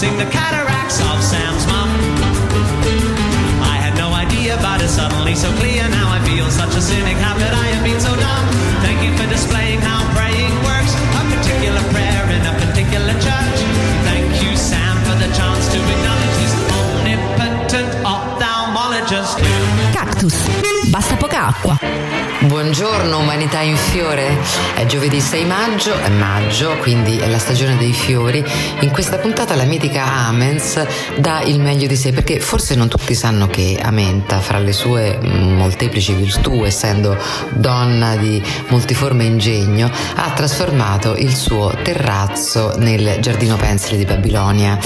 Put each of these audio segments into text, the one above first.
sing the cat. Buongiorno umanità in fiore, è giovedì 6 maggio, è maggio, quindi è la stagione dei fiori. In questa puntata la mitica Amens dà il meglio di sé perché forse non tutti sanno che Amenta, fra le sue molteplici virtù, essendo donna di multiforme ingegno, ha trasformato il suo terrazzo nel giardino pensile di Babilonia,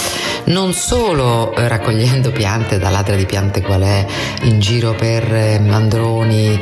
non solo raccogliendo piante da ladra di piante qual è in giro per mandroni,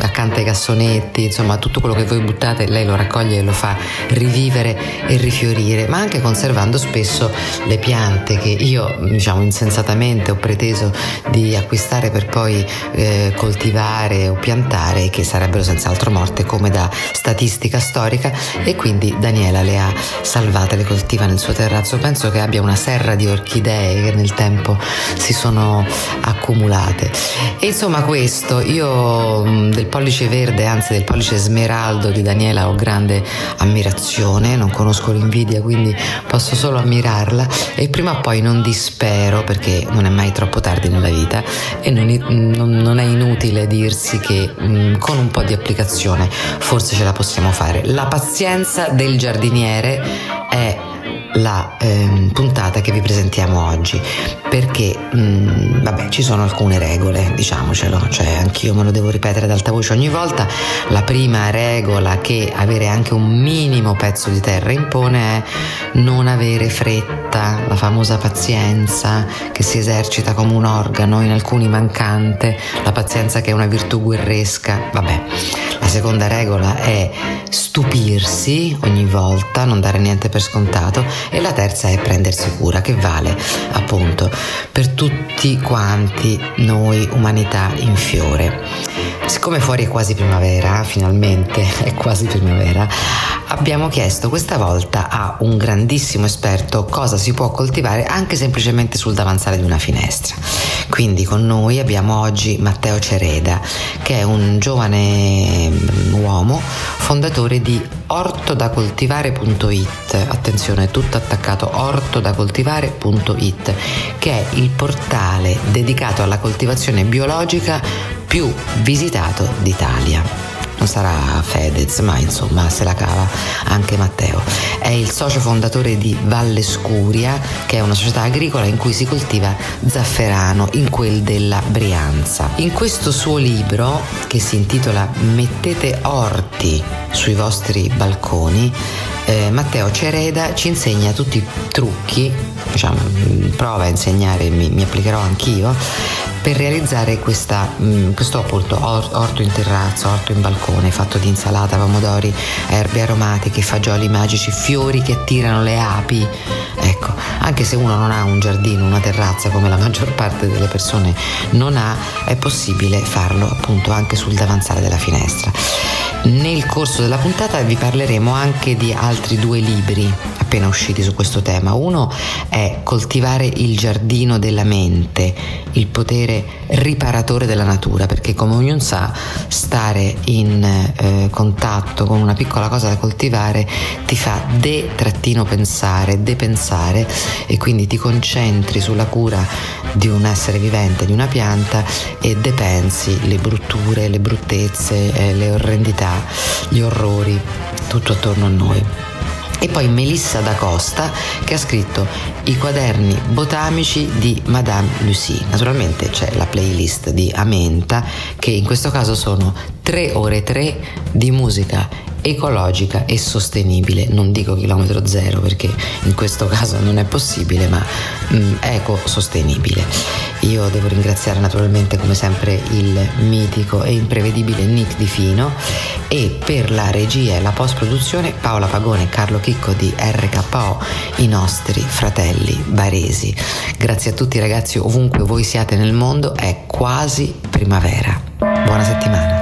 accanto ai cassonetti, insomma tutto quello che voi buttate lei lo raccoglie e lo fa rivivere e rifiorire, ma anche conservando spesso le piante che io diciamo insensatamente ho preteso di acquistare per poi eh, coltivare o piantare che sarebbero senz'altro morte come da statistica storica e quindi Daniela le ha salvate, le coltiva nel suo terrazzo. Penso che abbia una serra di orchidee che nel tempo si sono accumulate. E insomma questo, io del pollice verde, anzi del pollice smeraldo di Daniela ho grande ammirazione, non conosco l'invidia quindi posso solo ammirarla e prima o poi non dispero perché non è mai troppo tardi nella vita e non, è inutile dirsi che mh, con un po' di applicazione forse ce la possiamo fare. La pazienza del giardiniere è la eh, puntata che vi presentiamo oggi. Perché mh, mm, vabbè ci sono alcune regole diciamocelo. Cioè anch'io me lo devo ripetere ad alta voce ogni volta. La prima regola che avere anche un minimo pezzo di terra impone è non avere fretta. La famosa pazienza che si esercita come un organo in alcuni mancante. La pazienza che è una virtù guerresca. Vabbè la seconda regola è stupirsi ogni volta non dare niente per scontato e la terza è prendersi cura, che vale appunto per tutti quanti noi umanità in fiore. Siccome fuori è quasi primavera, finalmente è quasi primavera, abbiamo chiesto questa volta a un grandissimo esperto cosa si può coltivare anche semplicemente sul davanzale di una finestra. Quindi con noi abbiamo oggi Matteo Cereda, che è un giovane mm, uomo fondatore di ortodacoltivare.it, attenzione, tutto attaccato ortodacoltivare.it, che è il portale dedicato alla coltivazione biologica più visitato d'Italia non sarà Fedez, ma insomma se la cava anche Matteo. È il socio fondatore di Valle Scuria, che è una società agricola in cui si coltiva zafferano, in quel della Brianza. In questo suo libro, che si intitola Mettete orti sui vostri balconi, eh, Matteo Cereda ci insegna tutti i trucchi, diciamo, prova a insegnare, mi, mi applicherò anch'io, per realizzare questa, mh, mm, questo appunto orto in terrazzo, orto in balcone fatto di insalata, pomodori, erbe aromatiche, fagioli magici, fiori che attirano le api. Ecco, anche se uno non ha un giardino, una terrazza come la maggior parte delle persone non ha, è possibile farlo appunto anche sul davanzale della finestra. Nel corso della puntata vi parleremo anche di altri due libri appena usciti su questo tema. Uno è Coltivare il giardino della mente, il potere riparatore della natura, perché come ognuno sa, stare in eh, contatto con una piccola cosa da coltivare ti fa de-pensare, depensare e quindi ti concentri sulla cura di un essere vivente, di una pianta e depensi le brutture, le bruttezze, eh, le orrendità, gli orrori, tutto attorno a noi. E poi Melissa da Costa che ha scritto i quaderni botanici di Madame Lucie. Naturalmente c'è la playlist di Amenta che in questo caso sono 3 ore 3 di musica ecologica e sostenibile. Non dico chilometro zero perché in questo caso non è possibile, ma mm, eco-sostenibile. Io devo ringraziare naturalmente come sempre il mitico e imprevedibile Nick Di Fino e per la regia e la post-produzione Paola Pagone e Carlo Chicco di RKO, i nostri fratelli baresi. Grazie a tutti ragazzi ovunque voi siate nel mondo, è quasi primavera. Buona settimana.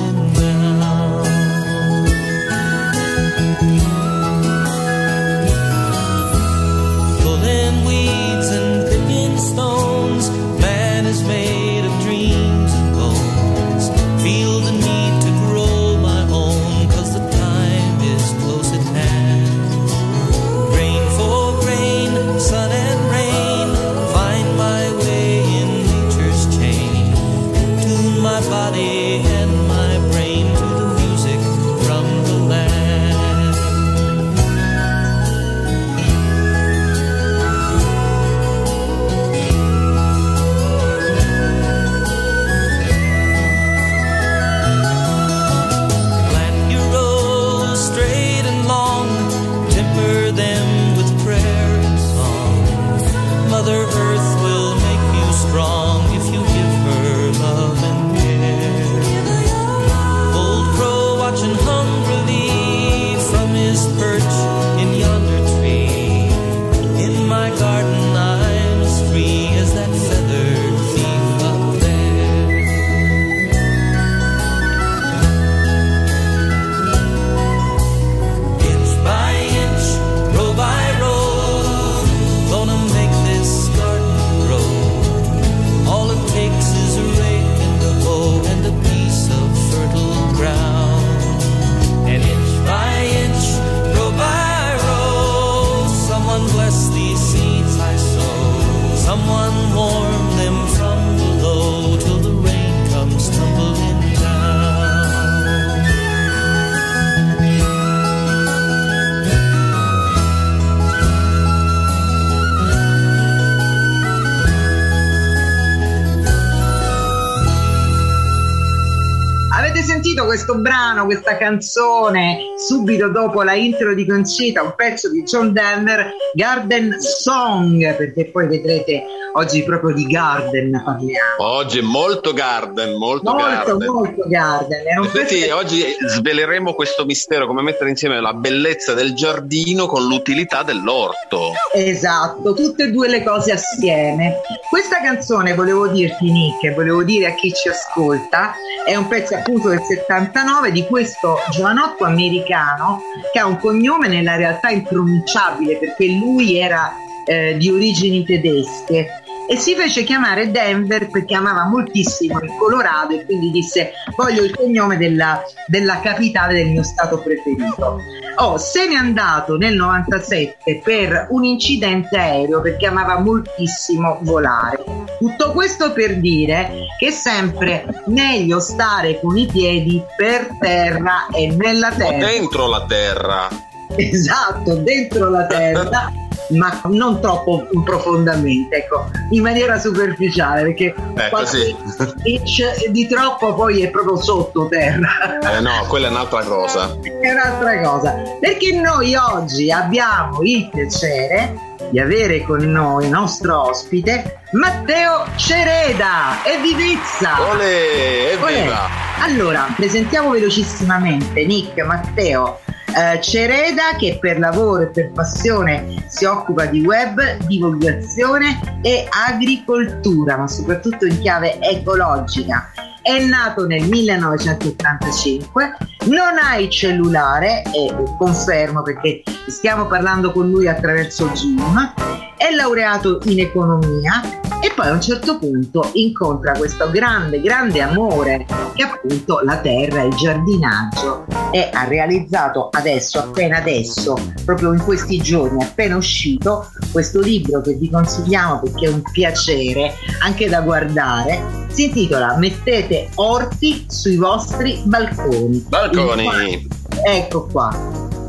brano, questa canzone, subito dopo la intro di Concita, un pezzo di John Denver, Garden Song, perché poi vedrete oggi proprio di Garden parliamo. Oggi è molto garden, molto, Molto, garden. molto Garden. Infatti pezzo- oggi sveleremo questo mistero, come mettere insieme la bellezza del giardino con l'utilità dell'orto. Esatto, tutte e due le cose assieme. Questa canzone, volevo dirti Nick, volevo dire a chi ci ascolta, è un pezzo appunto del 79 di questo giovanotto americano che ha un cognome nella realtà impronunciabile perché lui era eh, di origini tedesche e si fece chiamare Denver perché amava moltissimo il Colorado e quindi disse voglio il cognome della, della capitale del mio stato preferito. Oh, se n'è andato nel 97 per un incidente aereo perché amava moltissimo volare. Tutto questo per dire che è sempre meglio stare con i piedi per terra e nella O terra. dentro la terra. Esatto, dentro la terra, ma non troppo profondamente, ecco, in maniera superficiale, perché qualche sì. inch di troppo poi è proprio sotto terra. Eh no, quella è un'altra cosa. è un'altra cosa, perché noi oggi abbiamo il piacere di avere con noi il nostro ospite Matteo Cereda e Vivizza. Ole, evviva! Allora, presentiamo velocissimamente Nick Matteo eh, Cereda che per lavoro e per passione si occupa di web, divulgazione e agricoltura, ma soprattutto in chiave ecologica. È nato nel 1985, non ha il cellulare e confermo perché stiamo parlando con lui attraverso Zoom, è laureato in economia e poi a un certo punto incontra questo grande, grande amore che è appunto la terra, il giardinaggio e ha realizzato adesso, appena adesso, proprio in questi giorni, appena uscito, questo libro che vi consigliamo perché è un piacere anche da guardare. Si intitola Mettete orti sui vostri balconi. Balconi! Ecco qua,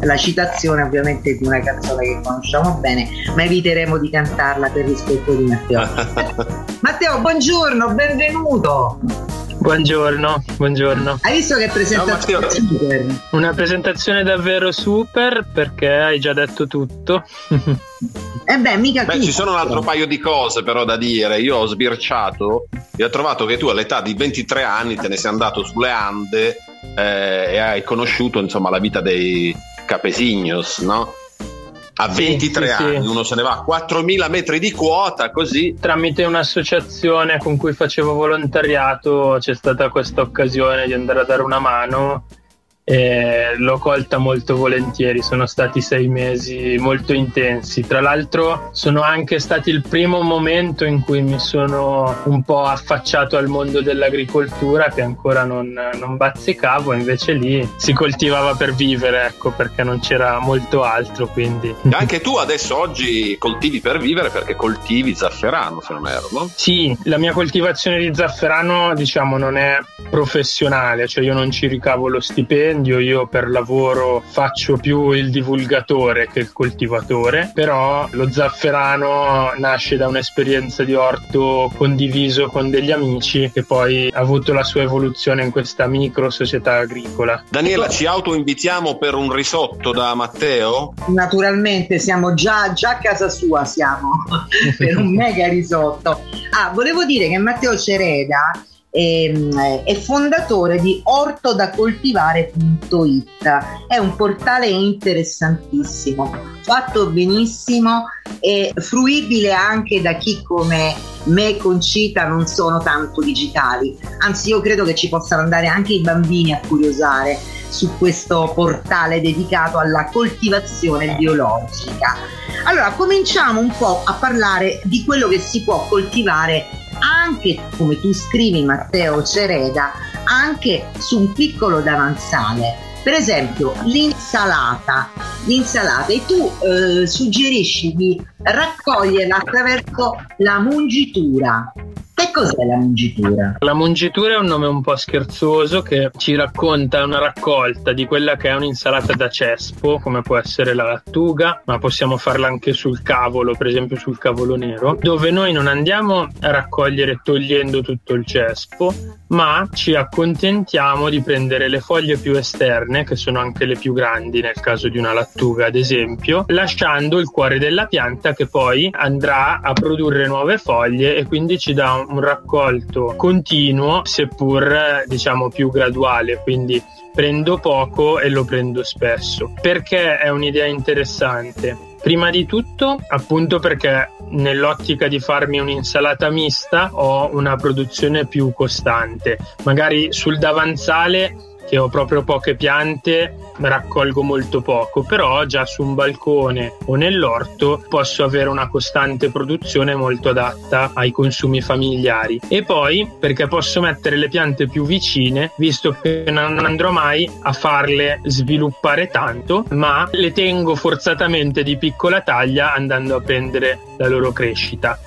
la citazione ovviamente di una canzone che conosciamo bene, ma eviteremo di cantarla per rispetto di Matteo. Matteo, buongiorno, benvenuto. Buongiorno, buongiorno. Hai visto che presentazione super? Una presentazione davvero super perché hai già detto tutto. Eh beh, mica Beh, ci sono un altro paio di cose però da dire. Io ho sbirciato e ho trovato che tu all'età di 23 anni te ne sei andato sulle Ande eh, e hai conosciuto insomma la vita dei Capesignos, no? A Sì, 23 sì, sì. anni uno se ne va a 4.000 metri di quota così. Tramite un'associazione con cui facevo volontariato c'è stata questa occasione di andare a dare una mano e l'ho colta molto volentieri, sono stati sei mesi molto intensi. Tra l'altro sono anche stati il primo momento in cui mi sono un po' affacciato al mondo dell'agricoltura che ancora non, non bazzicavo, invece lì si coltivava per vivere, ecco, perché non c'era molto altro, quindi E anche tu adesso oggi coltivi per vivere perché coltivi zafferano, se non erro, no? Sì, la mia coltivazione di zafferano, diciamo, non è professionale, cioè io non ci ricavo lo stipendio, io per lavoro faccio più il divulgatore che il coltivatore, però lo zafferano nasce da un'esperienza di orto condiviso con degli amici che poi ha avuto la sua evoluzione in questa micro società agricola. Daniela, ci autoinvitiamo per un risotto da Matteo? Naturalmente siamo già, già a casa sua, siamo per un mega risotto. Ah, volevo dire che Matteo Cereda è fondatore di ortodacoltivare.it, è un portale interessantissimo, fatto benissimo e fruibile anche da chi come me Concita non sono tanto digitali, anzi io credo che ci possano andare anche i bambini a curiosare su questo portale dedicato alla coltivazione biologica. Allora, cominciamo un po' a parlare di quello che si può coltivare anche, come tu scrivi Matteo Cereda, anche su un piccolo davanzale. Per esempio, l'insalata. L'insalata e tu eh, suggerisci di raccoglierla attraverso la mungitura. Cos'è la mungitura? La mungitura è un nome un po' scherzoso che ci racconta una raccolta di quella che è un'insalata da cespo, come può essere la lattuga, ma possiamo farla anche sul cavolo, per esempio sul cavolo nero, dove noi non andiamo a raccogliere togliendo tutto il cespo, ma ci accontentiamo di prendere le foglie più esterne, che sono anche le più grandi nel caso di una lattuga, ad esempio, lasciando il cuore della pianta che poi andrà a produrre nuove foglie e quindi ci dà un raccolto continuo, seppur eh, diciamo più graduale, quindi prendo poco e lo prendo spesso. Perché è un'idea interessante? Prima di tutto, appunto perché nell'ottica di farmi un'insalata mista ho una produzione più costante. Magari sul davanzale che ho proprio poche piante raccolgo molto poco, però già su un balcone o nell'orto posso avere una costante produzione molto adatta ai consumi familiari. E poi perché posso mettere le piante più vicine, visto che non andrò mai a farle sviluppare tanto, ma le tengo forzatamente di piccola taglia andando a prendere la loro crescita.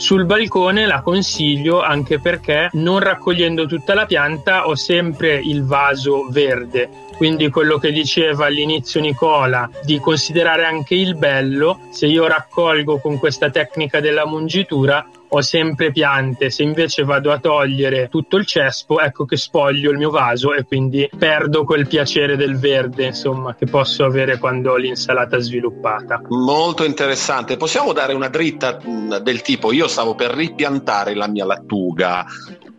Sul balcone la consiglio anche perché non raccogliendo tutta la pianta ho sempre il vaso verde, quindi quello che diceva all'inizio Nicola di considerare anche il bello, se io raccolgo con questa tecnica della mungitura ho sempre piante, se invece vado a togliere tutto il cespo, ecco che spoglio il mio vaso e quindi perdo quel piacere del verde, insomma, che posso avere quando ho l'insalata sviluppata. Molto interessante. Possiamo dare una dritta mh, del tipo: io stavo per ripiantare la mia lattuga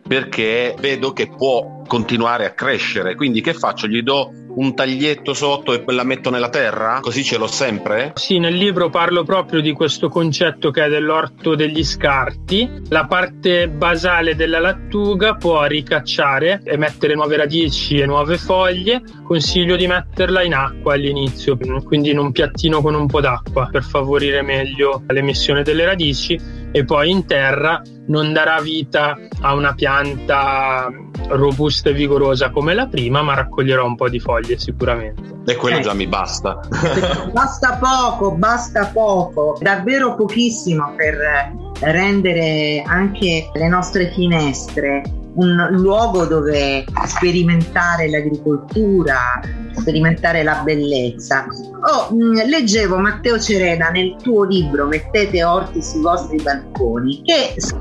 perché vedo che può continuare a crescere. Quindi, che faccio? Gli do un taglietto sotto e la metto nella terra? Così ce l'ho sempre? Sì, nel libro parlo proprio di questo concetto che è dell'orto degli scarti. La parte basale della lattuga può ricacciare e mettere nuove radici e nuove foglie. Consiglio di metterla in acqua all'inizio, quindi in un piattino con un po' d'acqua per favorire meglio l'emissione delle radici e poi in terra non darà vita a una pianta robusta e vigorosa come la prima, ma raccoglierò un po' di foglie sicuramente. E quello Eh. già mi basta. Basta poco, basta poco, davvero pochissimo per rendere anche le nostre finestre un luogo dove sperimentare l'agricoltura, sperimentare la bellezza. Oh, mh, leggevo Matteo Cereda nel tuo libro Mettete orti sui vostri balconi che si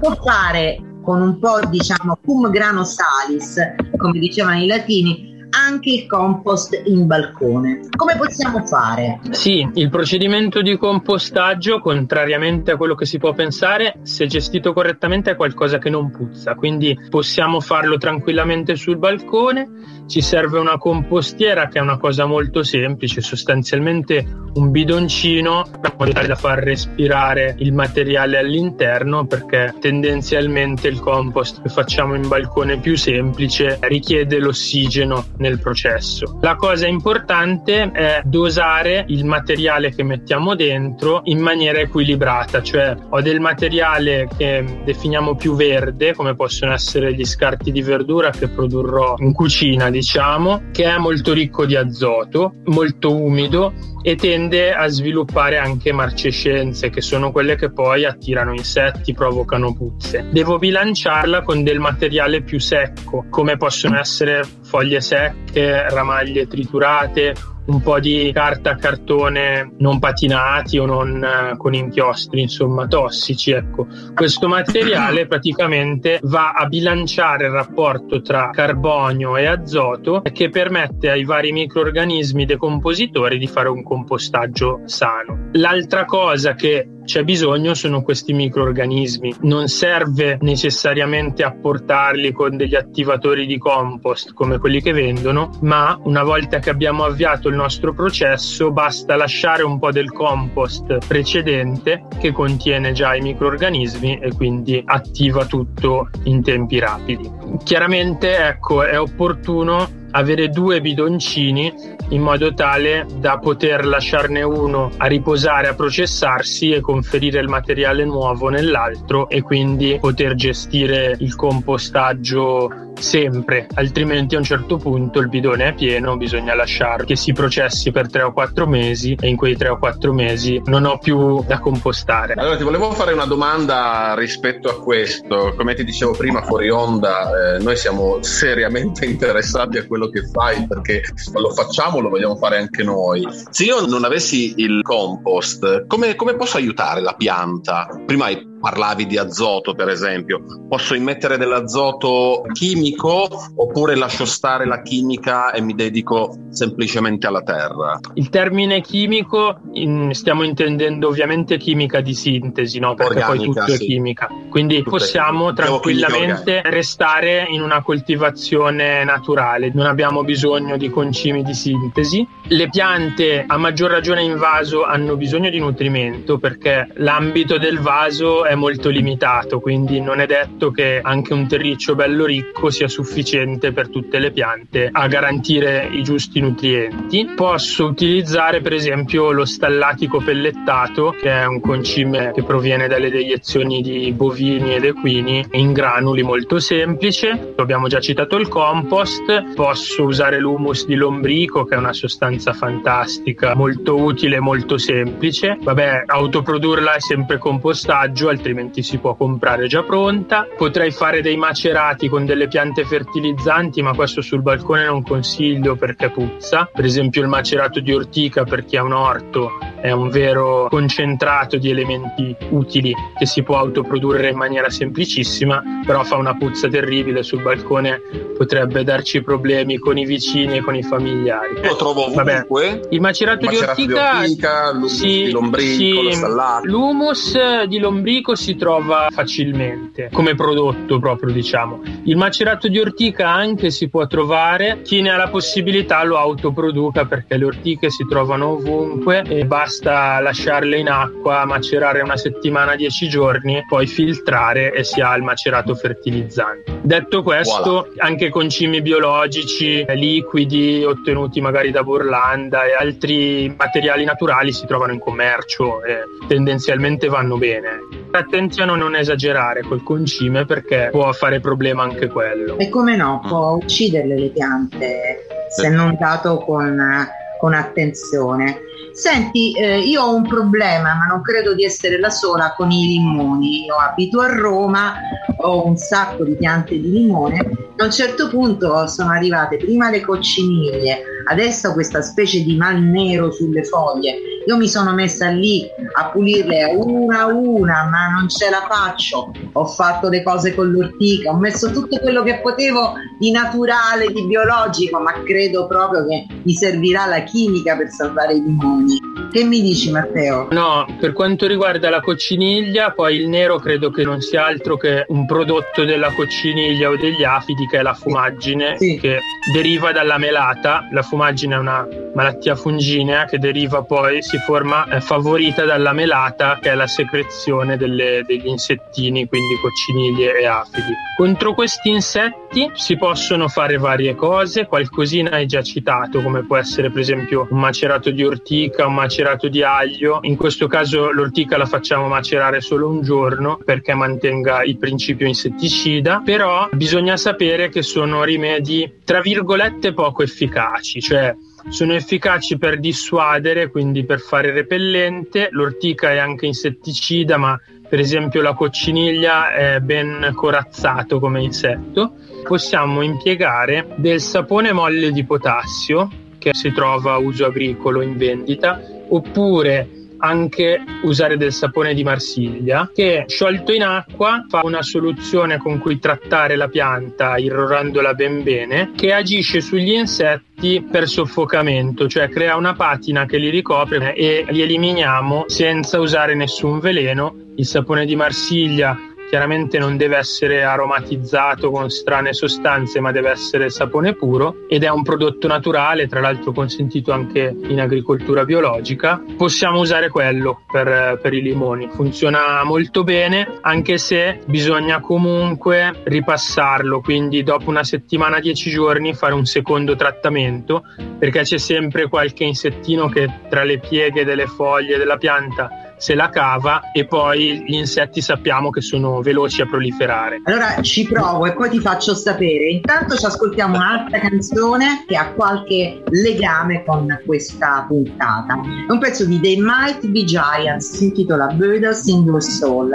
con un po' diciamo cum grano salis, come dicevano i latini, anche il compost in balcone. Come possiamo fare? Sì, il procedimento di compostaggio, contrariamente a quello che si può pensare, se gestito correttamente è qualcosa che non puzza, quindi possiamo farlo tranquillamente sul balcone. Ci serve una compostiera che è una cosa molto semplice, sostanzialmente un bidoncino in modo da far respirare il materiale all'interno perché tendenzialmente il compost che facciamo in balcone più semplice richiede l'ossigeno nel processo. La cosa importante è dosare il materiale che mettiamo dentro in maniera equilibrata, cioè ho del materiale che definiamo più verde, come possono essere gli scarti di verdura che produrrò in cucina, diciamo, che è molto ricco di azoto, molto umido e tende a sviluppare anche marcescenze che sono quelle che poi attirano insetti, provocano puzze. Devo bilanciarla con del materiale più secco, come possono essere foglie secche, ramaglie triturate un po' di carta cartone non patinati o non eh, con inchiostri, insomma, tossici. Ecco, questo materiale praticamente va a bilanciare il rapporto tra carbonio e azoto che permette ai vari microorganismi decompositori di fare un compostaggio sano. L'altra cosa che c'è bisogno sono questi microorganismi. Non serve necessariamente apportarli con degli attivatori di compost come quelli che vendono, ma una volta che abbiamo avviato il nostro processo basta lasciare un po' del compost precedente che contiene già i microorganismi e quindi attiva tutto in tempi rapidi. Chiaramente ecco è opportuno avere due bidoncini in modo tale da poter lasciarne uno a riposare, a processarsi e conferire il materiale nuovo nell'altro e quindi poter gestire il compostaggio sempre, altrimenti a un certo punto il bidone è pieno, bisogna lasciare che si processi per 3 o 4 mesi e in quei 3 o 4 mesi non ho più da compostare. Allora ti volevo fare una domanda rispetto a questo, come ti dicevo prima fuori onda, eh, noi siamo seriamente interessati a quello che fai perché lo facciamo, lo vogliamo fare anche noi. Se io non avessi il compost, come, come posso aiutare la pianta? Prima hai parlavi di azoto per esempio, posso immettere dell'azoto chimico oppure lascio stare la chimica e mi dedico semplicemente alla terra? Il termine chimico in, stiamo intendendo ovviamente chimica di sintesi, no? perché Organica, poi tutto sì. è chimica, quindi tutto possiamo tranquillamente restare in una coltivazione naturale, non abbiamo bisogno di concimi di sintesi. Le piante a maggior ragione in vaso hanno bisogno di nutrimento perché l'ambito del vaso è è molto limitato, quindi non è detto che anche un terriccio bello ricco sia sufficiente per tutte le piante a garantire i giusti nutrienti. Posso utilizzare per esempio lo stallatico pellettato, che è un concime che proviene dalle deiezioni di bovini ed equini in granuli molto semplice. Abbiamo già citato il compost, posso usare l'humus di lombrico che è una sostanza fantastica, molto utile, molto semplice. Vabbè, autoprodurla è sempre compostaggio, altrimenti si può comprare già pronta. Potrei fare dei macerati con delle piante fertilizzanti, ma questo sul balcone non consiglio perché puzza. Per esempio il macerato di ortica per chi ha un orto è un vero concentrato di elementi utili che si può autoprodurre in maniera semplicissima, però fa una puzza terribile sul balcone, potrebbe darci problemi con i vicini e con i familiari. Lo trovo ovunque. Il macerato, macerato di ortica, di ortica l'humus sì, di lombrico, sì, l'humus di lombrico si trova facilmente come prodotto proprio, diciamo. Il macerato di ortica anche si può trovare, chi ne ha la possibilità lo autoproduca perché le ortiche si trovano ovunque e basta lasciarle in acqua, macerare una settimana, dieci giorni, poi filtrare e si ha il macerato fertilizzante. Detto questo, voilà. anche concimi biologici, liquidi ottenuti magari da Burlanda e altri materiali naturali si trovano in commercio e tendenzialmente vanno bene. Attenzione a non esagerare col concime perché può fare problema anche quello. E come no, può ucciderle le piante se non dato con, con attenzione. Senti, eh, io ho un problema, ma non credo di essere la sola con i limoni. Io abito a Roma, ho un sacco di piante di limone. A un certo punto sono arrivate prima le cocciniglie, adesso questa specie di mal nero sulle foglie Io mi sono messa lì a pulirle una a una, ma non ce la faccio. Ho fatto le cose con l'ortica, ho messo tutto quello che potevo di naturale, di biologico, ma credo proprio che mi servirà la chimica per salvare i limoni. Che mi dici Matteo? No, per quanto riguarda la cocciniglia, poi il nero credo che non sia altro che un prodotto della cocciniglia o degli afidi che è la fumaggine sì. che deriva dalla melata. La fumaggine è una malattia funginea che deriva poi, si forma è favorita dalla melata che è la secrezione delle, degli insettini, quindi cocciniglie e afidi. Contro questi insetti si possono fare varie cose, qualcosina hai già citato come può essere per esempio un macerato di ortica, un macerato di aglio. In questo caso l'ortica la facciamo macerare solo un giorno perché mantenga il principio insetticida, però bisogna sapere che sono rimedi tra virgolette poco efficaci, cioè sono efficaci per dissuadere, quindi per fare repellente. L'ortica è anche insetticida, ma per esempio la cocciniglia è ben corazzato come insetto. Possiamo impiegare del sapone molle di potassio che si trova a uso agricolo in vendita oppure anche usare del sapone di Marsiglia che sciolto in acqua fa una soluzione con cui trattare la pianta irrorandola ben bene che agisce sugli insetti per soffocamento cioè crea una patina che li ricopre e li eliminiamo senza usare nessun veleno. Il sapone di Marsiglia chiaramente non deve essere aromatizzato con strane sostanze, ma deve essere sapone puro ed è un prodotto naturale, tra l'altro consentito anche in agricoltura biologica. Possiamo usare quello per, per i limoni, funziona molto bene, anche se bisogna comunque ripassarlo, quindi dopo una settimana, dieci giorni fare un secondo trattamento, perché c'è sempre qualche insettino che tra le pieghe delle foglie della pianta se la cava e poi gli insetti sappiamo che sono veloci a proliferare. Allora ci provo e poi ti faccio sapere. Intanto ci ascoltiamo un'altra canzone che ha qualche legame con questa puntata. È un pezzo di The Might Be Giants, si intitola Bird Single Soul.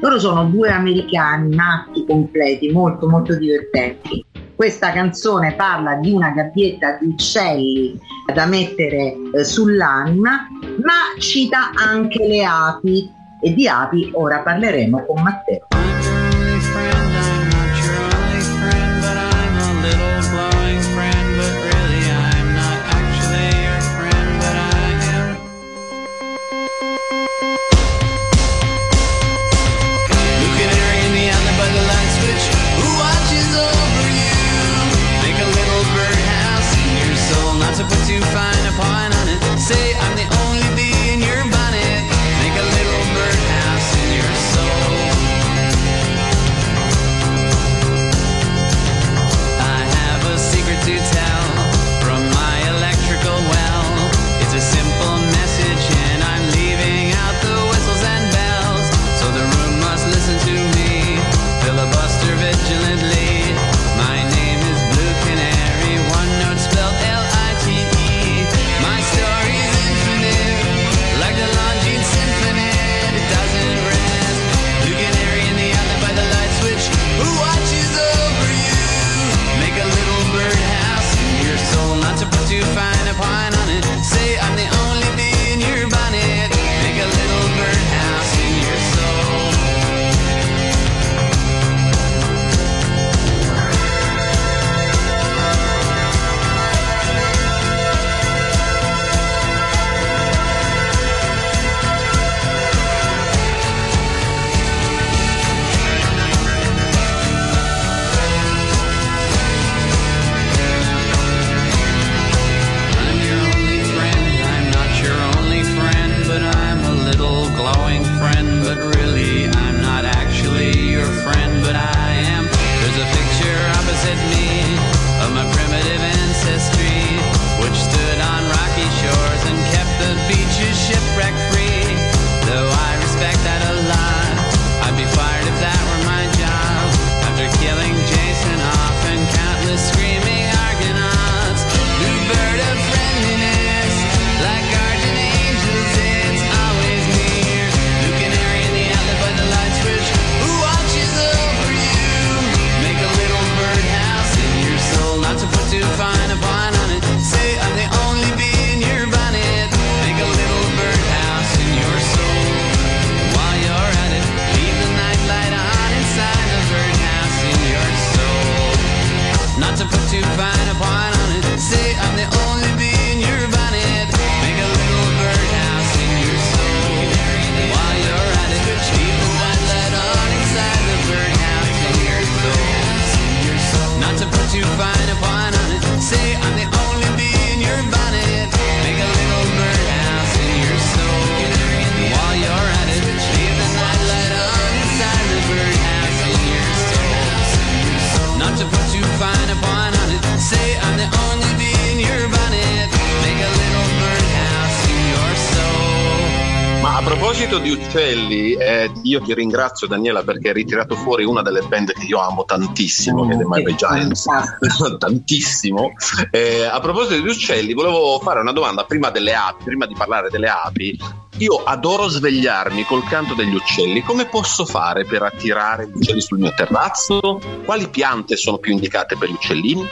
Loro sono due americani matti completi, molto molto divertenti. Questa canzone parla di una gabbietta di uccelli da mettere eh, sull'anima, ma cita anche le api e di api ora parleremo con Matteo. Io ti ringrazio Daniela perché hai ritirato fuori una delle band che io amo tantissimo, che è The My Giants, tantissimo. Eh, a proposito di uccelli, volevo fare una domanda prima delle api, prima di parlare delle api. Io adoro svegliarmi col canto degli uccelli. Come posso fare per attirare gli uccelli sul mio terrazzo? Quali piante sono più indicate per gli uccellini?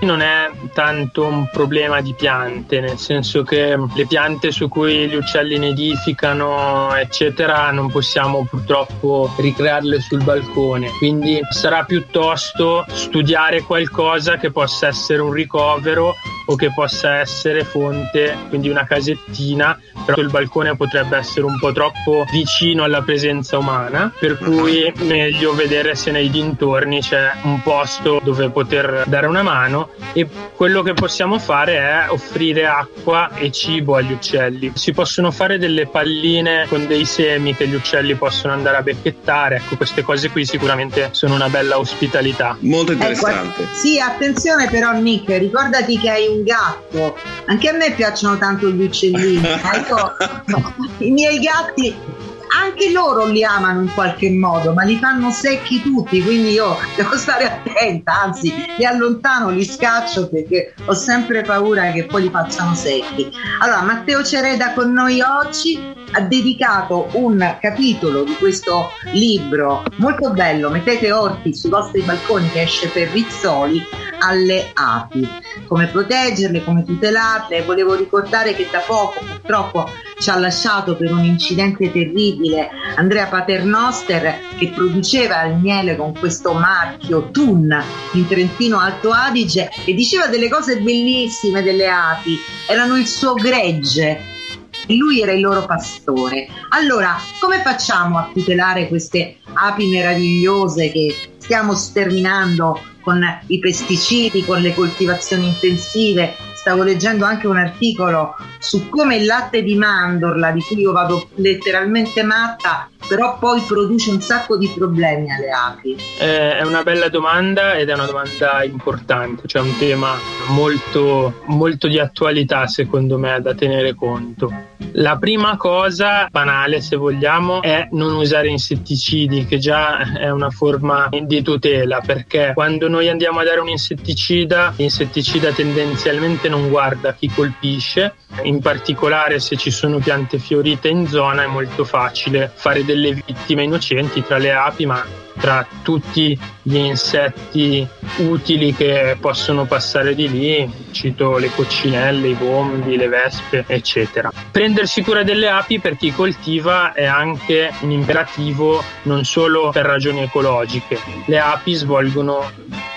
Non è tanto un problema di piante, nel senso che le piante su cui gli uccelli nidificano, eccetera, non possiamo purtroppo ricrearle sul balcone. Quindi sarà piuttosto studiare qualcosa che possa essere un ricovero o che possa essere fonte, quindi una casettina, però il balcone potrebbe essere un po' troppo vicino alla presenza umana, per cui meglio vedere se nei dintorni c'è un posto dove poter dare una mano e quello che possiamo fare è offrire acqua e cibo agli uccelli. Si possono fare delle palline con dei semi che gli uccelli possono andare a becchettare, ecco queste cose qui sicuramente sono una bella ospitalità. Molto interessante. Ecco, sì, attenzione però Nick, ricordati che hai un gatto. Anche a me piacciono tanto gli uccellini. ecco, I miei gatti anche loro li amano in qualche modo, ma li fanno secchi tutti, quindi io devo stare attenta, anzi li allontano, li scaccio perché ho sempre paura che poi li facciano secchi. Allora, Matteo Cereda con noi oggi ha dedicato un capitolo di questo libro molto bello, mettete orti sui vostri balconi che esce per Rizzoli alle api, come proteggerle, come tutelarle. Volevo ricordare che da poco purtroppo ci ha lasciato per un incidente terribile Andrea Paternoster che produceva il miele con questo marchio Thun in Trentino Alto Adige e diceva delle cose bellissime delle api, erano il suo gregge lui era il loro pastore. Allora, come facciamo a tutelare queste api meravigliose che stiamo sterminando con i pesticidi, con le coltivazioni intensive? Stavo leggendo anche un articolo su come il latte di mandorla, di cui io vado letteralmente matta, però poi produce un sacco di problemi alle api. Eh, è una bella domanda ed è una domanda importante, cioè un tema molto, molto di attualità secondo me da tenere conto. La prima cosa, banale se vogliamo, è non usare insetticidi, che già è una forma di tutela, perché quando noi andiamo a dare un insetticida, l'insetticida tendenzialmente non guarda chi colpisce, in particolare se ci sono piante fiorite in zona è molto facile fare delle vittime innocenti tra le api, ma tra tutti gli insetti utili che possono passare di lì, cito le coccinelle, i bombi, le vespe, eccetera. Prendersi cura delle api per chi coltiva è anche un imperativo non solo per ragioni ecologiche. Le api svolgono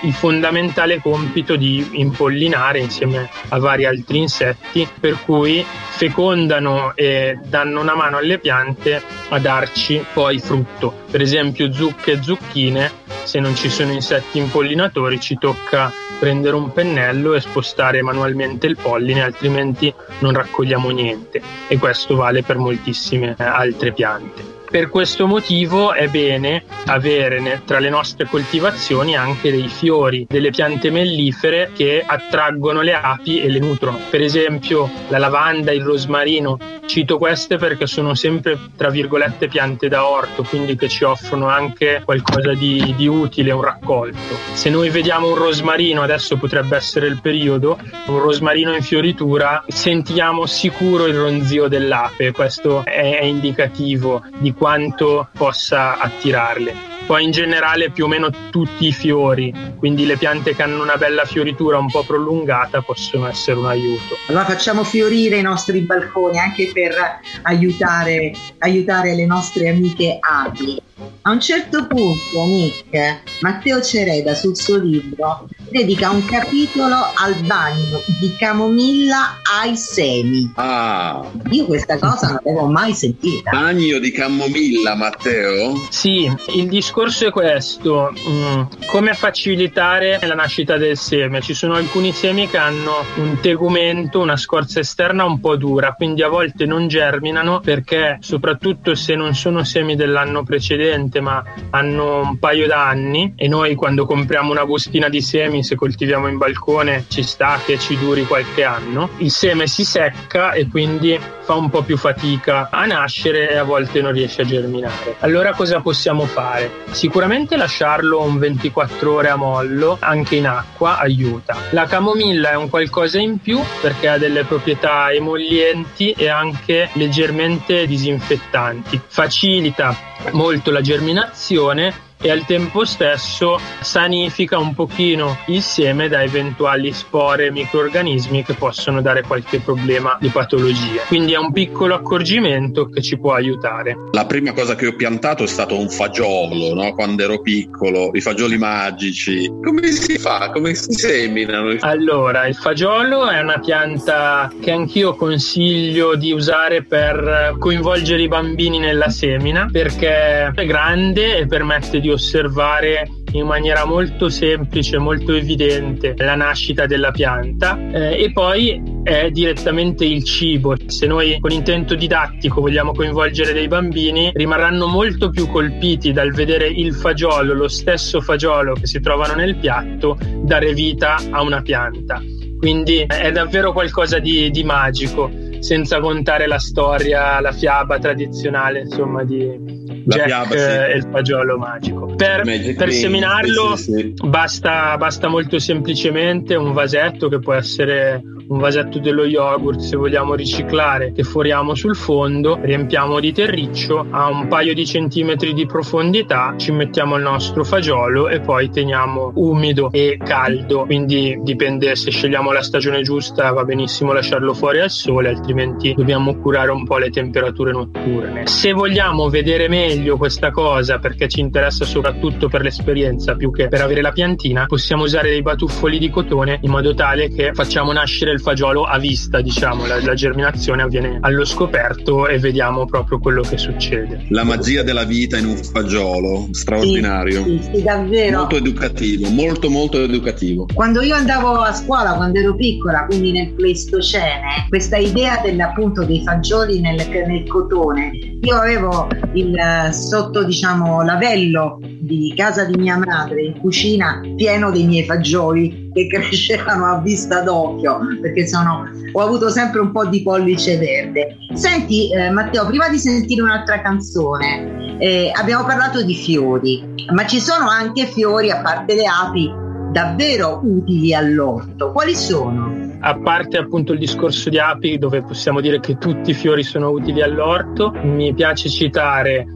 il fondamentale compito di impollinare insieme a vari altri insetti, per cui fecondano e danno una mano alle piante a darci poi frutto. Per esempio zucche e zucchine, se non ci sono insetti impollinatori ci tocca prendere un pennello e spostare manualmente il polline, altrimenti non raccogliamo niente. E questo vale per moltissime altre piante. Per questo motivo è bene avere tra le nostre coltivazioni anche dei fiori, delle piante mellifere che attraggono le api e le nutrono. Per esempio la lavanda, il rosmarino. Cito queste perché sono sempre, tra virgolette, piante da orto, quindi che ci offrono anche qualcosa di, di utile, un raccolto. Se noi vediamo un rosmarino, adesso potrebbe essere il periodo, un rosmarino in fioritura, sentiamo sicuro il ronzio dell'ape. Questo è, indicativo di quanto possa attirarle. Poi in generale più o meno tutti i fiori, quindi le piante che hanno una bella fioritura un po' prolungata possono essere un aiuto. Allora facciamo fiorire i nostri balconi anche per aiutare, aiutare le nostre amiche api. A un certo punto Nick, Matteo Cereda sul suo libro dedica un capitolo al bagno di camomilla ai semi. Ah. Io questa cosa non l'avevo mai sentita. Bagno di camomilla, Matteo? Sì, il discorso è questo. Mm, come facilitare la nascita del seme? Ci sono alcuni semi che hanno un tegumento, una scorza esterna un po' dura, quindi a volte non germinano perché soprattutto se non sono semi dell'anno precedente ma hanno un paio d'anni e noi quando compriamo una bustina di semi se coltiviamo in balcone ci sta che ci duri qualche anno. Il seme si secca e quindi fa un po' più fatica a nascere e a volte non riesce a germinare. Allora cosa possiamo fare? Sicuramente lasciarlo un 24 ore a mollo, anche in acqua, aiuta. La camomilla è un qualcosa in più perché ha delle proprietà emollienti e anche leggermente disinfettanti. Facilita molto la germinazione e al tempo stesso sanifica un pochino il seme da eventuali spore e microorganismi che possono dare qualche problema di patologia. Quindi è un piccolo accorgimento che ci può aiutare. La prima cosa che ho piantato è stato un fagiolo, no? quando ero piccolo, i fagioli magici. Come si fa? Come si seminano? Allora, il fagiolo è una pianta che anch'io consiglio di usare per coinvolgere i bambini nella semina perché è grande e permette di osservare in maniera molto semplice, molto evidente la nascita della pianta eh, e poi è direttamente il cibo. Se noi con intento didattico vogliamo coinvolgere dei bambini, rimarranno molto più colpiti dal vedere il fagiolo, lo stesso fagiolo che si trovano nel piatto, dare vita a una pianta. Quindi è davvero qualcosa di, di magico, senza contare la storia, la fiaba tradizionale, insomma, di, Jack piaba, sì. e il fagiolo magico. Per, per seminarlo sì, sì, basta, basta molto semplicemente un vasetto che può essere un vasetto dello yogurt se vogliamo riciclare che foriamo sul fondo, riempiamo di terriccio a un paio di centimetri di profondità, ci mettiamo il nostro fagiolo e poi teniamo umido e caldo, quindi dipende se scegliamo la stagione giusta va benissimo lasciarlo fuori al sole, altrimenti dobbiamo curare un po' le temperature notturne. Se vogliamo vedere meglio questa cosa perché ci interessa soprattutto per l'esperienza più che per avere la piantina, possiamo usare dei batuffoli di cotone in modo tale che facciamo nascere il fagiolo a vista, diciamo, la, la, germinazione avviene allo scoperto e vediamo proprio quello che succede. La magia della vita in un fagiolo, straordinario. Sì, sì, sì davvero. Molto educativo, molto molto educativo. Quando io andavo a scuola, quando ero piccola, quindi nel Pleistocene, questa idea dell'appunto dei fagioli nel, nel cotone, io avevo il sotto, diciamo, lavello di casa di mia madre in cucina pieno dei miei fagioli che crescevano a vista d'occhio perché sono, ho avuto sempre un po' di pollice verde. Senti eh, Matteo, prima di sentire un'altra canzone, eh, abbiamo parlato di fiori, ma ci sono anche fiori, a parte le api, davvero utili all'orto. Quali sono? A parte appunto il discorso di api, dove possiamo dire che tutti i fiori sono utili all'orto, mi piace citare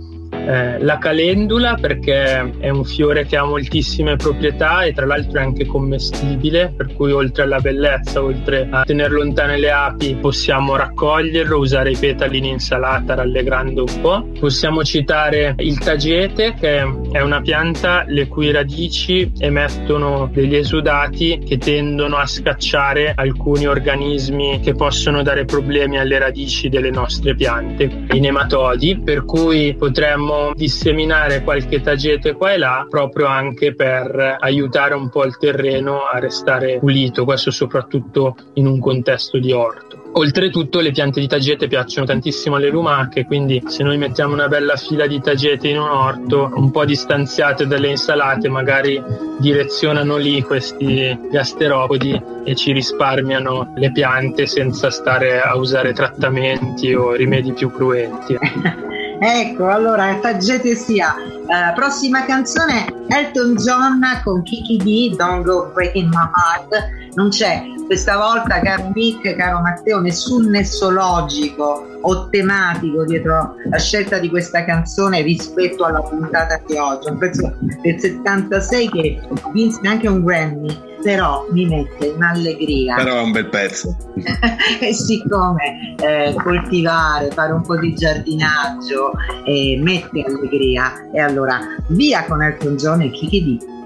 eh, la calendula perché è un fiore che ha moltissime proprietà e tra l'altro è anche commestibile, per cui oltre alla bellezza, oltre a tenere lontane le api, possiamo raccoglierlo, usare i petali in insalata rallegrando un po'. Possiamo citare il tagete che è una pianta le cui radici emettono degli esudati che tendono a scacciare alcuni organismi che possono dare problemi alle radici delle nostre piante, i nematodi, per cui potremmo disseminare qualche tagete qua e là proprio anche per aiutare un po' il terreno a restare pulito, questo soprattutto in un contesto di orto. Oltretutto le piante di tagete piacciono tantissimo alle lumache, quindi se noi mettiamo una bella fila di tagete in un orto, un po' distanziate dalle insalate, magari direzionano lì questi gasteropodi e ci risparmiano le piante senza stare a usare trattamenti o rimedi più cruenti. Ecco, allora taggete sia. Uh, prossima canzone Elton John con Kiki D, Don't Go Breaking My Heart. Non c'è questa volta, caro Nick, caro Matteo, nessun nesso logico o tematico dietro la scelta di questa canzone rispetto alla puntata di oggi. Un pezzo del 76 che vinse anche un Grammy però mi mette in allegria. Però è un bel pezzo. e siccome eh, coltivare, fare un po' di giardinaggio eh, mette allegria, e allora via con Elton John e Kiki D.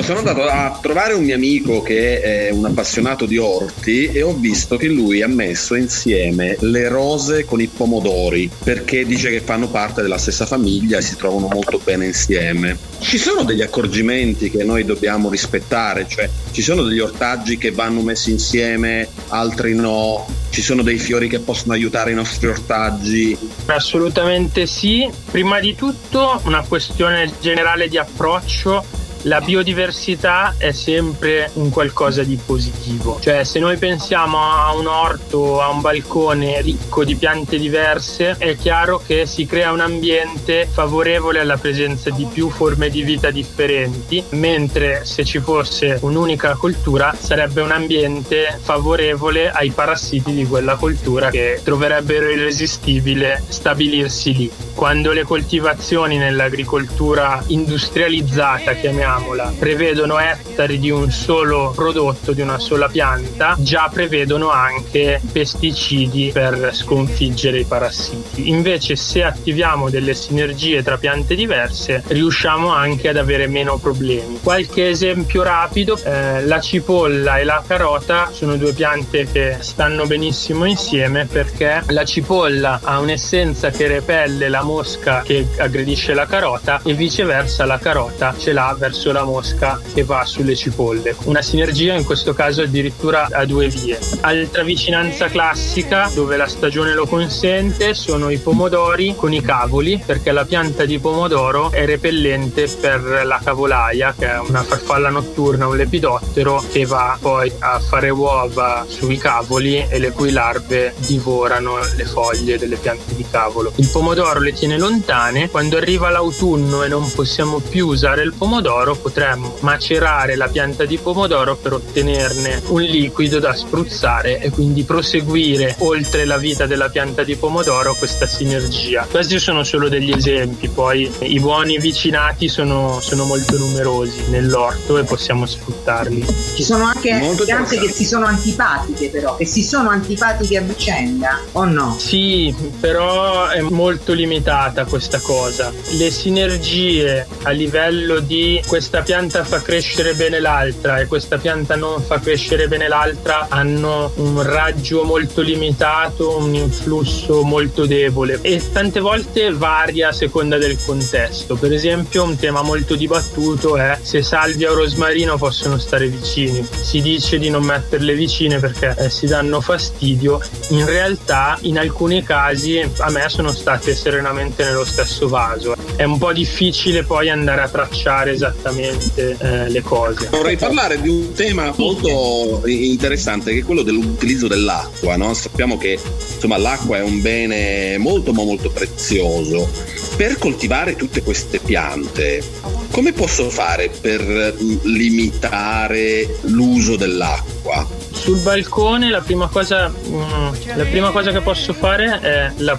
Matteo, sono andato a trovare un mio amico che è un appassionato di orti e ho visto che lui ha messo insieme le rose con i pomodori perché dice che fanno parte della stessa famiglia e si trovano molto bene insieme. Ci sono degli accorgimenti che noi dobbiamo rispettare, cioè ci sono degli ortaggi che vanno messi insieme, altri no, ci sono dei fiori che possono aiutare i nostri ortaggi. Assolutamente sì. Prima di tutto una questione generale di approccio la biodiversità è sempre un qualcosa di positivo. Cioè, se noi pensiamo a un orto, a un balcone ricco di piante diverse, è chiaro che si crea un ambiente favorevole alla presenza di più forme di vita differenti, mentre se ci fosse un'unica coltura sarebbe un ambiente favorevole ai parassiti di quella coltura che troverebbero irresistibile stabilirsi lì. Quando le coltivazioni nell'agricoltura industrializzata, chiamiamola, chiamiamola, prevedono ettari di un solo prodotto, di una sola pianta, già prevedono anche pesticidi per sconfiggere i parassiti. Invece se attiviamo delle sinergie tra piante diverse, riusciamo anche ad avere meno problemi. Qualche esempio rapido, eh, la cipolla e la carota sono due piante che stanno benissimo insieme perché la cipolla ha un'essenza che repelle la mosca che aggredisce la carota e viceversa la carota ce l'ha verso verso la mosca che va sulle cipolle. Una sinergia in questo caso addirittura a due vie. Altra vicinanza classica dove la stagione lo consente sono i pomodori con i cavoli perché la pianta di pomodoro è repellente per la cavolaia che è una farfalla notturna, un lepidottero che va poi a fare uova sui cavoli e le cui larve divorano le foglie delle piante di cavolo. Il pomodoro le tiene lontane, quando arriva l'autunno e non possiamo più usare il pomodoro pomodoro potremmo macerare la pianta di pomodoro per ottenerne un liquido da spruzzare e quindi proseguire oltre la vita della pianta di pomodoro questa sinergia. Questi sono solo degli esempi, poi i buoni vicinati sono, sono molto numerosi nell'orto e possiamo sfruttarli. Ci sono anche molto piante che si sono antipatiche però, che si sono antipatiche a vicenda o no? Sì, però è molto limitata questa cosa. Le sinergie a livello di questa pianta fa crescere bene l'altra e questa pianta non fa crescere bene l'altra hanno un raggio molto limitato, un influsso molto debole e tante volte varia a seconda del contesto. Per esempio un tema molto dibattuto è se salvia o rosmarino possono stare vicini. Si dice di non metterle vicine perché eh, si danno fastidio. In realtà in alcuni casi a me sono state serenamente nello stesso vaso. È un po' difficile poi andare a tracciare esattamente esattamente eh, le cose. Vorrei parlare di un tema molto interessante che è quello dell'utilizzo dell'acqua. No? Sappiamo che insomma, l'acqua è un bene molto ma molto prezioso. Per coltivare tutte queste piante, come posso fare per limitare l'uso dell'acqua? Sul balcone la prima cosa, mm, la prima cosa che posso fare è la,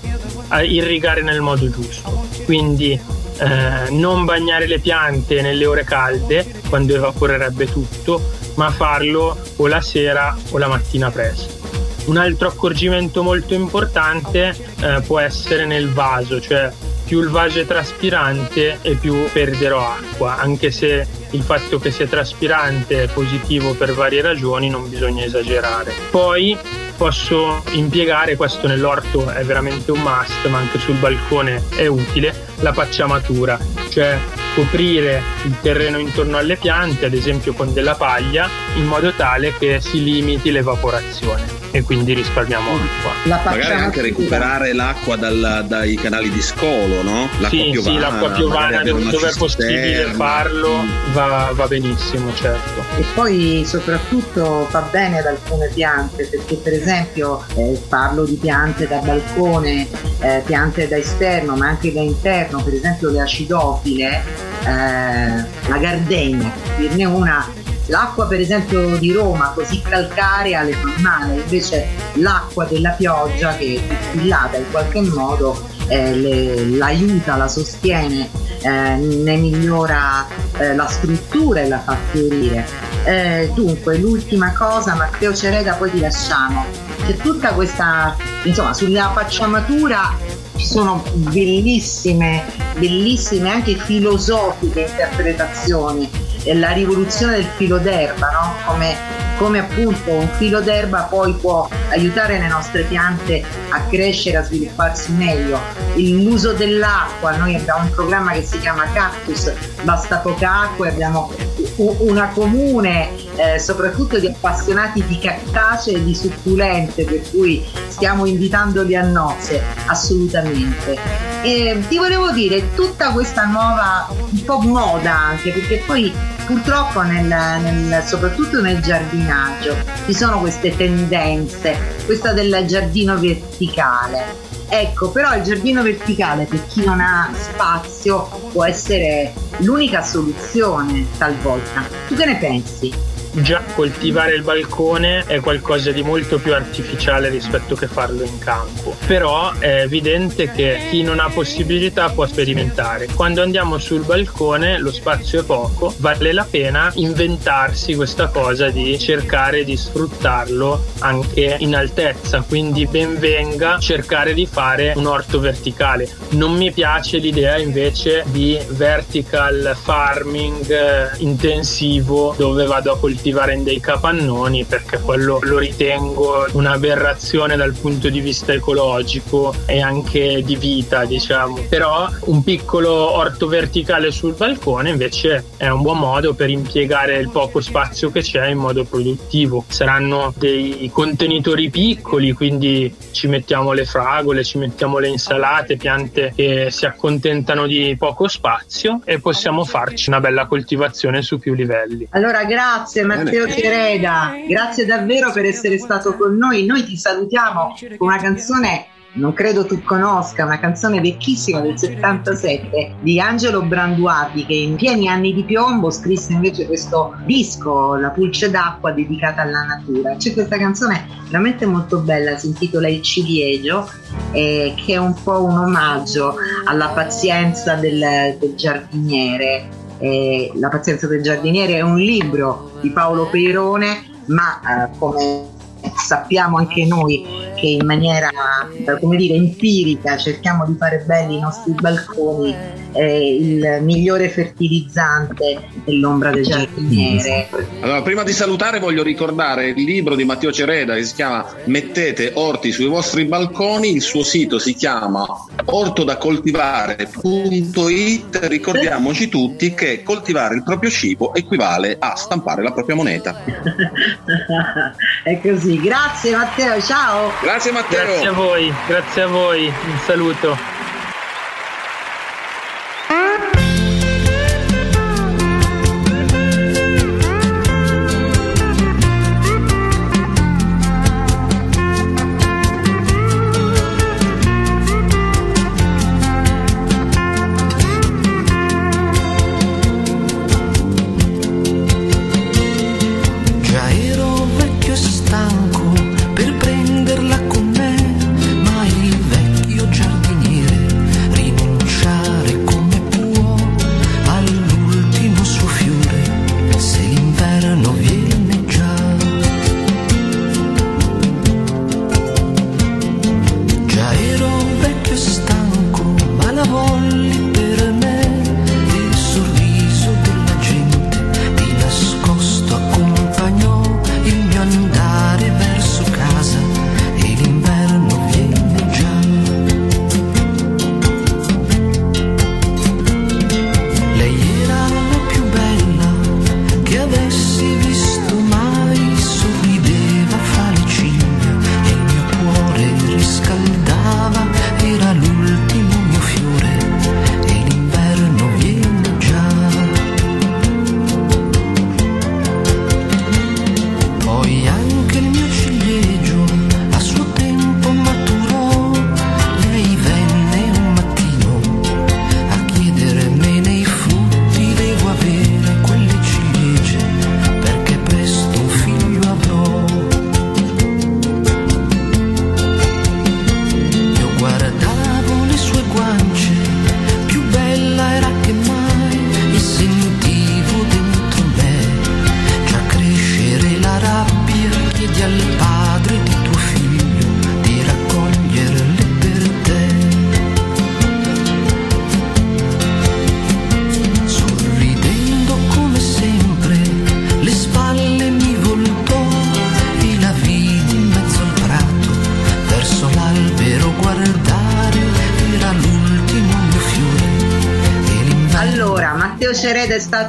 irrigare nel modo giusto. Quindi eh, non bagnare le piante nelle ore calde quando evaporerebbe tutto, ma farlo o la sera o la mattina presto. Un altro accorgimento molto importante eh, può essere nel vaso, cioè più il vaso è traspirante e più perderò acqua, anche se il fatto che sia traspirante è positivo per varie ragioni, non bisogna esagerare. Poi posso impiegare, questo nell'orto è veramente un must, ma anche sul balcone è utile, la pacciamatura, cioè coprire il terreno intorno alle piante, ad esempio con della paglia, in modo tale che si limiti l'evaporazione e quindi risparmiamo acqua. Magari anche recuperare l'acqua dal, dai canali di scolo, no? L'acqua sì, piovana, sì, l'acqua piovana dove, è possibile farlo va, va, benissimo, certo. E poi soprattutto fa bene ad alcune piante, perché per esempio eh, parlo di piante da balcone, eh, piante da esterno, ma anche da interno, per esempio le acidofile, eh, la gardenia, per dirne una L'acqua per esempio di Roma così calcarea le fa male, invece l'acqua della pioggia che distillata in qualche modo eh, le, l'aiuta, la sostiene, eh, ne migliora eh, la struttura e la fa fiorire. Eh, dunque, l'ultima cosa, Matteo Cereda, poi ti lasciamo. C'è tutta questa, insomma, sulla facciamatura ci sono bellissime, bellissime anche filosofiche interpretazioni la rivoluzione del filo d'erba, no? come come appunto un filo d'erba poi può aiutare le nostre piante a crescere, a svilupparsi meglio. L'uso dell'acqua, noi abbiamo un programma che si chiama Cactus, basta poca acqua e abbiamo una comune eh, soprattutto di appassionati di cactacee e di succulente per cui stiamo invitandoli a nozze assolutamente. E ti volevo dire tutta questa nuova un po' moda anche perché poi purtroppo nel, nel, soprattutto nel giardinaggio ci sono queste tendenze questa del giardino verticale Ecco, però il giardino verticale per chi non ha spazio può essere l'unica soluzione talvolta. Tu che ne pensi? Già coltivare il balcone è qualcosa di molto più artificiale rispetto che farlo in campo. Però è evidente che chi non ha possibilità può sperimentare. Quando andiamo sul balcone lo spazio è poco, vale la pena inventarsi questa cosa di cercare di sfruttarlo anche in altezza, quindi ben venga cercare di fare un orto verticale. Non mi piace l'idea invece di vertical farming eh, intensivo dove vado a coltivare coltivare in dei capannoni perché quello lo ritengo un'aberrazione dal punto di vista ecologico e anche di vita, diciamo. Però un piccolo orto verticale sul balcone invece è un buon modo per impiegare il poco spazio che c'è in modo produttivo. Saranno dei contenitori piccoli, quindi ci mettiamo le fragole, ci mettiamo le insalate, piante che si accontentano di poco spazio e possiamo farci una bella coltivazione su più livelli. Allora, grazie Matteo Chereda, grazie davvero per essere stato con noi. Noi ti salutiamo con una canzone non credo tu conosca, una canzone vecchissima del 77 di Angelo Branduardi che in pieni anni di piombo scrisse invece questo disco, La pulce d'acqua, dedicata alla natura. C'è questa canzone veramente molto bella, si intitola Il ciliegio, eh, che è un po' un omaggio alla pazienza del, del giardiniere eh, La pazienza del giardiniere è un libro di Paolo Peirone, ma eh, come sappiamo anche noi che in maniera come dire empirica cerchiamo di fare belli i nostri balconi eh, il migliore fertilizzante dell'ombra del giardiniere. Allora prima di salutare voglio ricordare il libro di Matteo Cereda che si chiama Mettete orti sui vostri balconi il suo sito si chiama ortodacoltivare.it ricordiamoci tutti che coltivare il proprio cibo equivale a stampare la propria moneta. È così grazie Matteo ciao. Grazie Matteo. Grazie a voi grazie a voi un saluto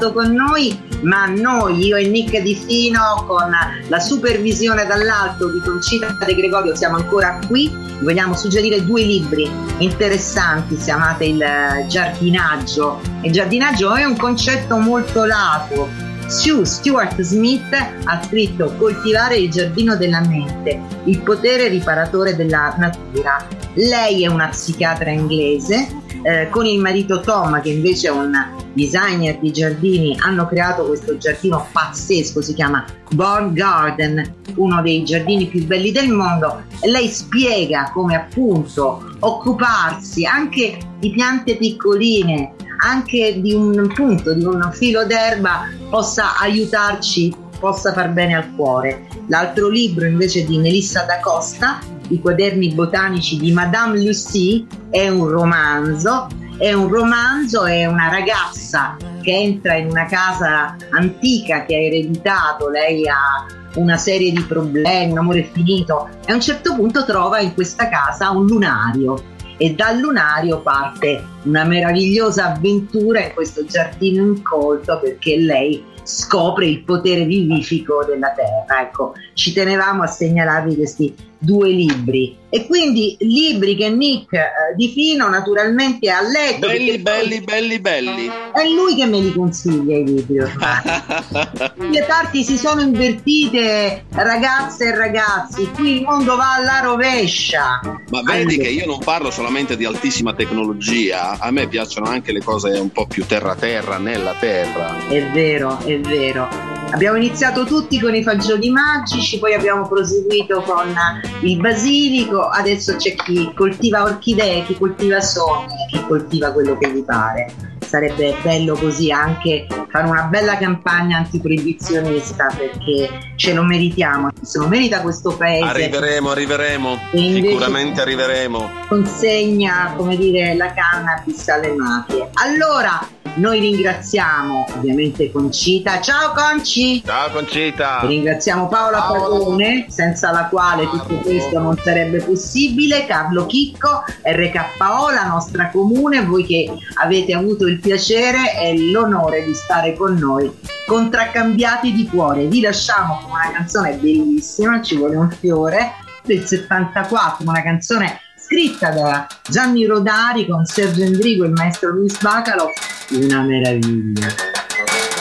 stato con noi, ma noi, io e Nick Di Fino, con la supervisione dall'alto di Concita De Gregorio, siamo ancora qui. Vogliamo suggerire due libri interessanti, si chiamate Il giardinaggio. Il giardinaggio è un concetto molto lato, Sue Stuart Smith ha scritto Coltivare il giardino della mente, il potere riparatore della natura. Lei è una psichiatra inglese, eh, con il marito Tom, che invece è un designer di giardini, hanno creato questo giardino pazzesco, si chiama Born Garden, uno dei giardini più belli del mondo. Lei spiega come appunto occuparsi anche di piante piccoline, anche di un punto, di un filo d'erba possa aiutarci, possa far bene al cuore. L'altro libro invece di Melissa da Costa, I quaderni botanici di Madame Lucie, è un romanzo. È un romanzo, è una ragazza che entra in una casa antica che ha ereditato, lei ha una serie di problemi, un amore finito e a un certo punto trova in questa casa un lunario e dal lunario parte una meravigliosa avventura in questo giardino incolto perché lei scopre il potere vivifico della terra. Ecco, ci tenevamo a segnalarvi questi due libri. E quindi libri che Nick eh, Di Fino naturalmente ha letto belli belli belli belli. È lui che me li consiglia i libri le parti si sono invertite ragazze e ragazzi. Qui il mondo va alla rovescia. Ma vedi allora. che io non parlo solamente di altissima tecnologia a me piacciono anche le cose un po' più terra terra nella terra. È vero è vero Abbiamo iniziato tutti con i fagioli magici, poi abbiamo proseguito con il basilico, adesso c'è chi coltiva orchidee, chi coltiva sogni, chi coltiva quello che gli pare. Sarebbe bello così anche fare una bella campagna antiproibizionista perché ce lo meritiamo, se lo merita questo paese. Arriveremo, arriveremo, sicuramente arriveremo. Consegna, come dire, la cannabis alle mafie. Allora, noi ringraziamo ovviamente Concita. Ciao Conci! Ciao Concita! Ringraziamo Paola Padrone, senza la quale tutto questo non sarebbe possibile, Carlo Chicco, RKO, la nostra comune, voi che avete avuto il piacere e l'onore di stare con noi contraccambiati di cuore. Vi lasciamo con una canzone bellissima, ci vuole un fiore, del 74, una canzone scritta da Gianni Rodari con Sergio Endrigo e il maestro Luis Bacalo, una meraviglia.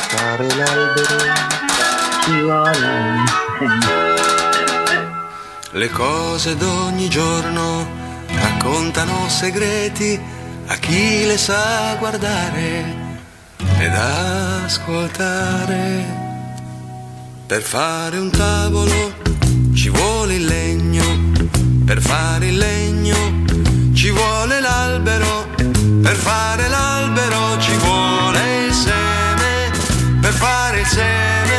Fare l'albero ci vuole. Le cose d'ogni giorno raccontano segreti a chi le sa guardare ed ascoltare. Per fare un tavolo ci vuole il legno per fare il legno ci vuole l'albero, per fare l'albero ci vuole il seme, per fare il seme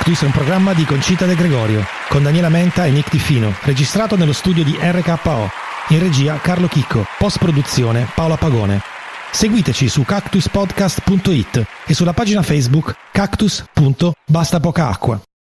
Cactus è un programma di Concita De Gregorio con Daniela Menta e Nick Di Fino, registrato nello studio di RKO. In regia Carlo Chicco, post produzione Paola Pagone. Seguiteci su cactuspodcast.it e sulla pagina Facebook cactus.bastapocaacqua.